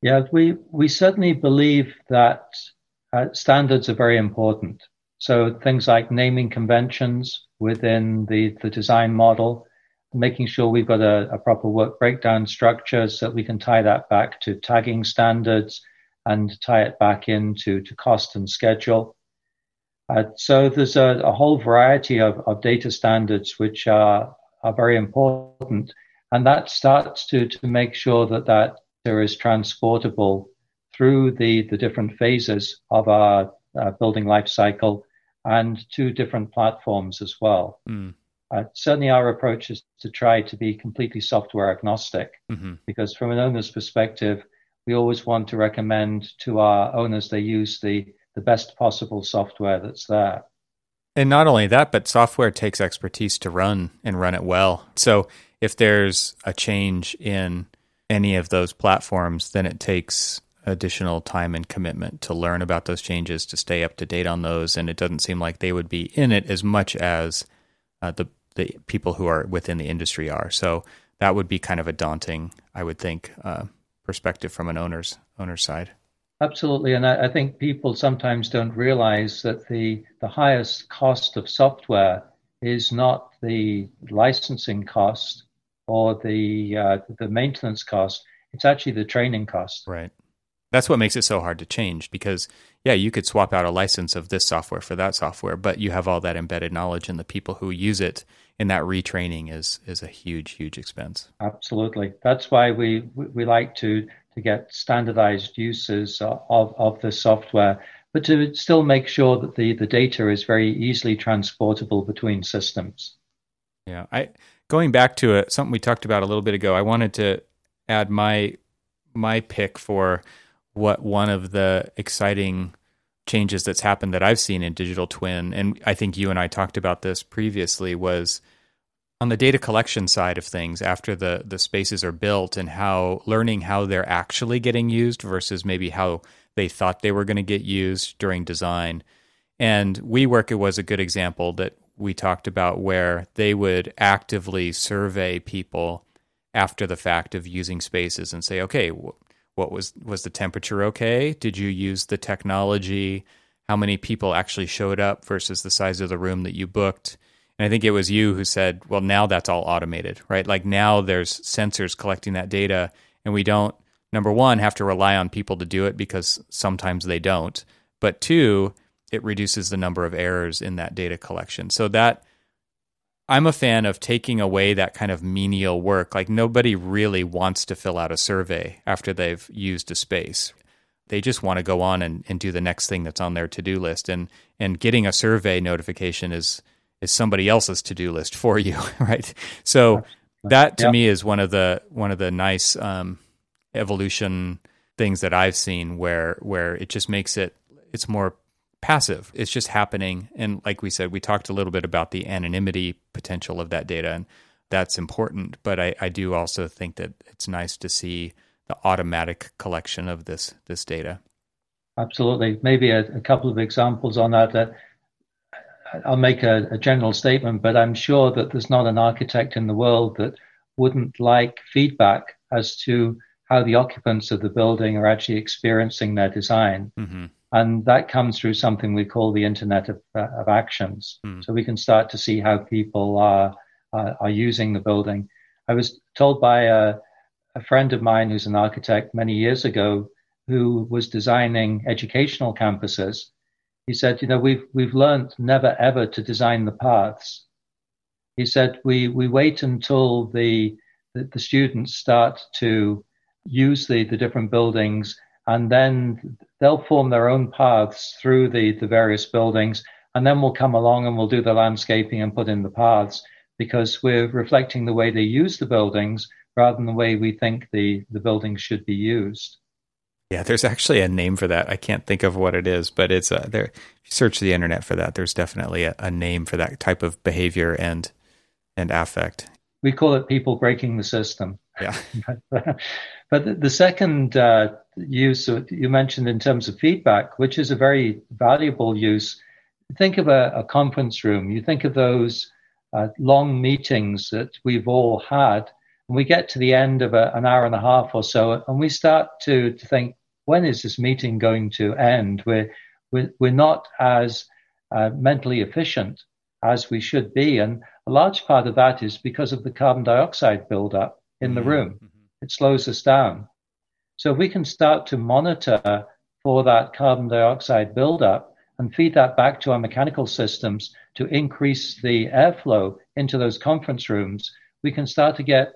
Yeah, we we certainly believe that uh, standards are very important. So things like naming conventions within the, the design model, making sure we've got a, a proper work breakdown structure so that we can tie that back to tagging standards and tie it back into to cost and schedule. Uh, so there's a, a whole variety of, of data standards which are, are very important and that starts to to make sure that that there is transportable through the the different phases of our uh, building life cycle and to different platforms as well. Mm. Uh, certainly, our approach is to try to be completely software agnostic mm-hmm. because, from an owner's perspective, we always want to recommend to our owners they use the, the best possible software that's there. And not only that, but software takes expertise to run and run it well. So if there's a change in any of those platforms, then it takes additional time and commitment to learn about those changes, to stay up to date on those, and it doesn't seem like they would be in it as much as uh, the the people who are within the industry are. So that would be kind of a daunting, I would think, uh, perspective from an owner's owner's side. Absolutely, and I, I think people sometimes don't realize that the the highest cost of software is not the licensing cost or the uh, the maintenance cost. It's actually the training cost. Right. That's what makes it so hard to change because yeah, you could swap out a license of this software for that software, but you have all that embedded knowledge and the people who use it and that retraining is is a huge huge expense. Absolutely. That's why we we like to to get standardized uses of of the software but to still make sure that the, the data is very easily transportable between systems. Yeah, I going back to it, something we talked about a little bit ago, I wanted to add my my pick for what one of the exciting changes that's happened that I've seen in digital twin, and I think you and I talked about this previously, was on the data collection side of things after the the spaces are built and how learning how they're actually getting used versus maybe how they thought they were going to get used during design. And WeWork it was a good example that we talked about where they would actively survey people after the fact of using spaces and say, okay, what was was the temperature okay? Did you use the technology? How many people actually showed up versus the size of the room that you booked? And I think it was you who said, well, now that's all automated, right? Like now there's sensors collecting that data, and we don't, number one, have to rely on people to do it because sometimes they don't. But two, it reduces the number of errors in that data collection. So that I'm a fan of taking away that kind of menial work. Like nobody really wants to fill out a survey after they've used a space. They just want to go on and, and do the next thing that's on their to do list. And and getting a survey notification is is somebody else's to do list for you, right? So That to yep. me is one of the one of the nice um, evolution things that I've seen where where it just makes it it's more passive. It's just happening. And like we said, we talked a little bit about the anonymity potential of that data, and that's important. But I, I do also think that it's nice to see the automatic collection of this this data. Absolutely. Maybe a, a couple of examples on that. I'll make a, a general statement, but I'm sure that there's not an architect in the world that wouldn't like feedback as to how the occupants of the building are actually experiencing their design. Mm-hmm. And that comes through something we call the Internet of, uh, of Actions. Mm. So we can start to see how people are, uh, are using the building. I was told by a, a friend of mine who's an architect many years ago who was designing educational campuses. He said, you know, we've, we've learned never ever to design the paths. He said, we, we wait until the, the, the students start to use the, the different buildings and then they'll form their own paths through the, the various buildings. And then we'll come along and we'll do the landscaping and put in the paths because we're reflecting the way they use the buildings rather than the way we think the, the buildings should be used. Yeah, there's actually a name for that. I can't think of what it is, but it's a, there. If you search the internet for that, there's definitely a, a name for that type of behavior and and affect. We call it people breaking the system. Yeah. but the second uh, use you mentioned in terms of feedback, which is a very valuable use, think of a, a conference room. You think of those uh, long meetings that we've all had, and we get to the end of a, an hour and a half or so, and we start to, to think, when is this meeting going to end? We're, we're, we're not as uh, mentally efficient as we should be. And a large part of that is because of the carbon dioxide buildup in the mm-hmm. room. Mm-hmm. It slows us down. So if we can start to monitor for that carbon dioxide buildup and feed that back to our mechanical systems to increase the airflow into those conference rooms, we can start to get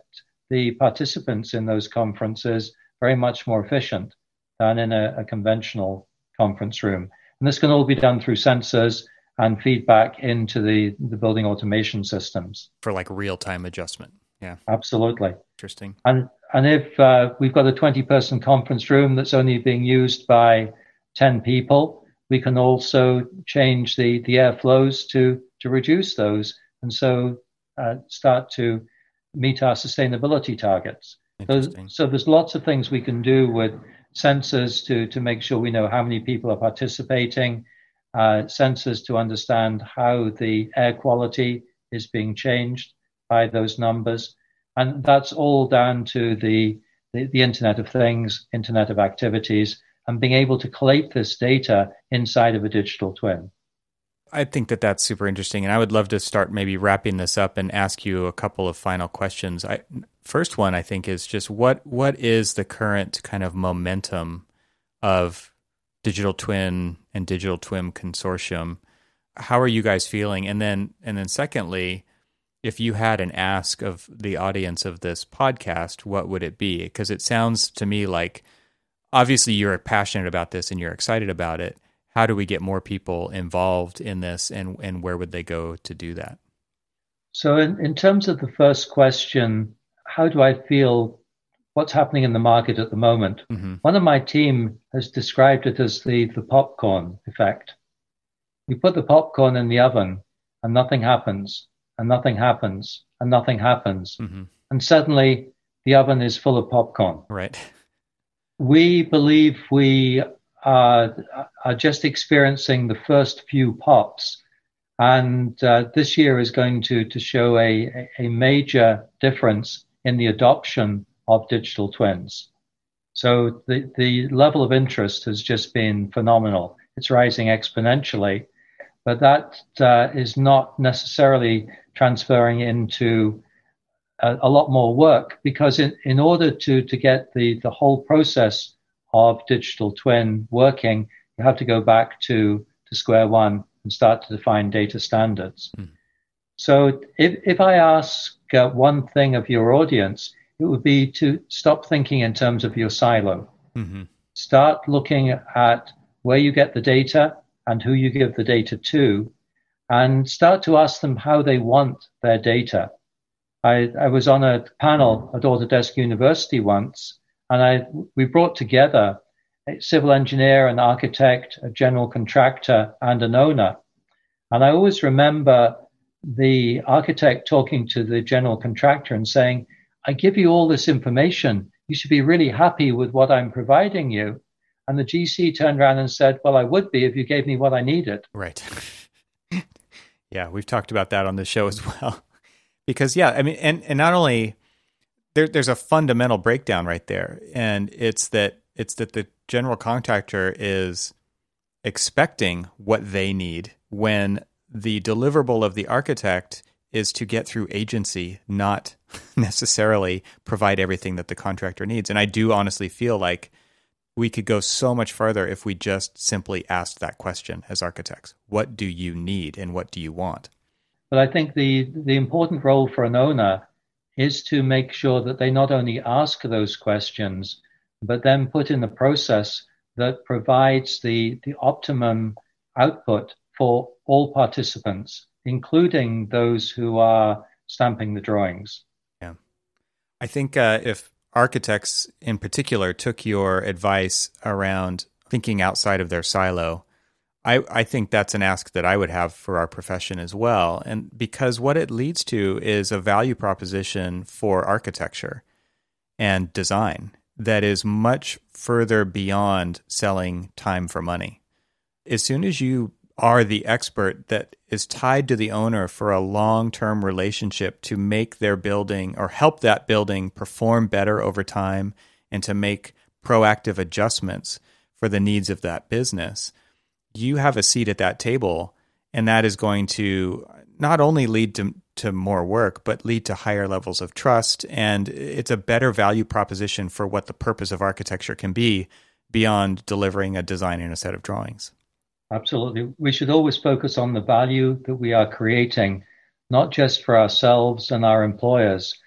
the participants in those conferences very much more efficient than in a, a conventional conference room. And this can all be done through sensors and feedback into the, the building automation systems. For like real time adjustment. Yeah. Absolutely. Interesting. And and if uh, we've got a 20 person conference room that's only being used by 10 people, we can also change the, the airflows to, to reduce those and so uh, start to meet our sustainability targets. So, so there's lots of things we can do with sensors to, to make sure we know how many people are participating, uh, sensors to understand how the air quality is being changed by those numbers. And that's all down to the, the, the Internet of Things, Internet of Activities, and being able to collate this data inside of a digital twin. I think that that's super interesting, and I would love to start maybe wrapping this up and ask you a couple of final questions. I, first one, I think, is just what what is the current kind of momentum of digital twin and digital twin consortium? How are you guys feeling? And then and then secondly, if you had an ask of the audience of this podcast, what would it be? Because it sounds to me like obviously you're passionate about this and you're excited about it. How do we get more people involved in this and, and where would they go to do that? So, in, in terms of the first question, how do I feel what's happening in the market at the moment? Mm-hmm. One of my team has described it as the, the popcorn effect. You put the popcorn in the oven and nothing happens and nothing happens and nothing happens. Mm-hmm. And suddenly the oven is full of popcorn. Right. We believe we are, are just experiencing the first few pops. And uh, this year is going to, to show a, a major difference in the adoption of digital twins. So the, the level of interest has just been phenomenal. It's rising exponentially, but that uh, is not necessarily transferring into a, a lot more work because in, in order to, to get the, the whole process of digital twin working, you have to go back to, to square one and start to define data standards. Mm. So if, if I ask uh, one thing of your audience, it would be to stop thinking in terms of your silo. Mm-hmm. Start looking at where you get the data and who you give the data to and start to ask them how they want their data. I, I was on a panel at Autodesk University once, and I we brought together a civil engineer, an architect, a general contractor, and an owner. And I always remember the architect talking to the general contractor and saying, I give you all this information. You should be really happy with what I'm providing you. And the GC turned around and said, Well, I would be if you gave me what I needed. Right. yeah, we've talked about that on the show as well. because, yeah, I mean, and, and not only there, there's a fundamental breakdown right there. And it's that it's that the general contractor is expecting what they need when the deliverable of the architect is to get through agency, not necessarily provide everything that the contractor needs. And I do honestly feel like we could go so much further if we just simply asked that question as architects. What do you need and what do you want? But I think the, the important role for an owner is to make sure that they not only ask those questions, but then put in a process that provides the, the optimum output for all participants, including those who are stamping the drawings. Yeah. I think uh, if architects in particular took your advice around thinking outside of their silo, I, I think that's an ask that I would have for our profession as well. And because what it leads to is a value proposition for architecture and design that is much further beyond selling time for money. As soon as you are the expert that is tied to the owner for a long term relationship to make their building or help that building perform better over time and to make proactive adjustments for the needs of that business, you have a seat at that table. And that is going to not only lead to, to more work, but lead to higher levels of trust. And it's a better value proposition for what the purpose of architecture can be beyond delivering a design and a set of drawings. Absolutely. We should always focus on the value that we are creating, not just for ourselves and our employers,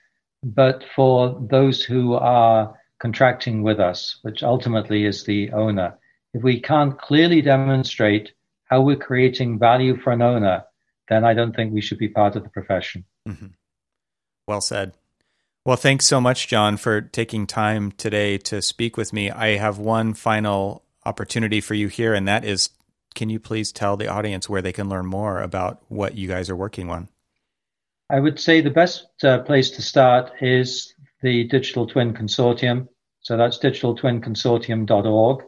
but for those who are contracting with us, which ultimately is the owner. If we can't clearly demonstrate how we're creating value for an owner, then I don't think we should be part of the profession. Mm-hmm. Well said. Well, thanks so much, John, for taking time today to speak with me. I have one final opportunity for you here, and that is can you please tell the audience where they can learn more about what you guys are working on? I would say the best uh, place to start is the Digital Twin Consortium. So that's digitaltwinconsortium.org.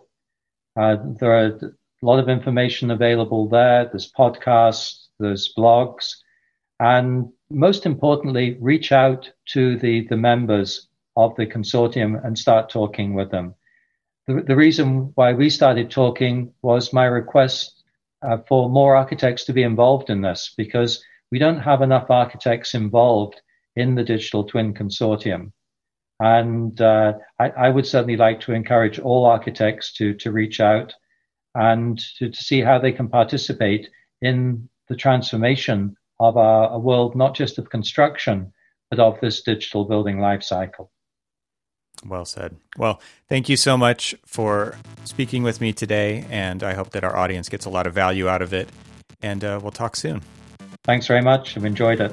Uh, there are a lot of information available there. There's podcasts, there's blogs, and most importantly, reach out to the, the members of the consortium and start talking with them the, the reason why we started talking was my request uh, for more architects to be involved in this because we don't have enough architects involved in the digital twin consortium. And uh, I, I, would certainly like to encourage all architects to, to reach out and to, to see how they can participate in the transformation of our, a world, not just of construction, but of this digital building life cycle. Well said. Well, thank you so much for speaking with me today, and I hope that our audience gets a lot of value out of it. And uh, we'll talk soon. Thanks very much. I've enjoyed it.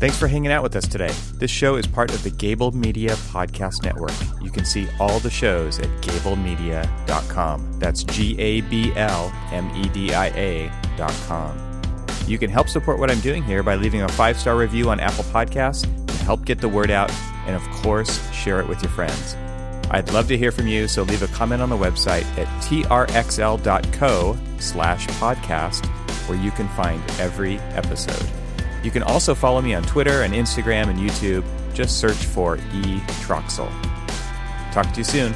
Thanks for hanging out with us today. This show is part of the Gabl Media Podcast Network. You can see all the shows at gablmedia.com. That's G A B L M E D I A.com. You can help support what I'm doing here by leaving a five star review on Apple Podcasts to help get the word out, and of course, share it with your friends. I'd love to hear from you, so leave a comment on the website at trxl.co slash podcast, where you can find every episode. You can also follow me on Twitter and Instagram and YouTube. Just search for E. Troxel. Talk to you soon.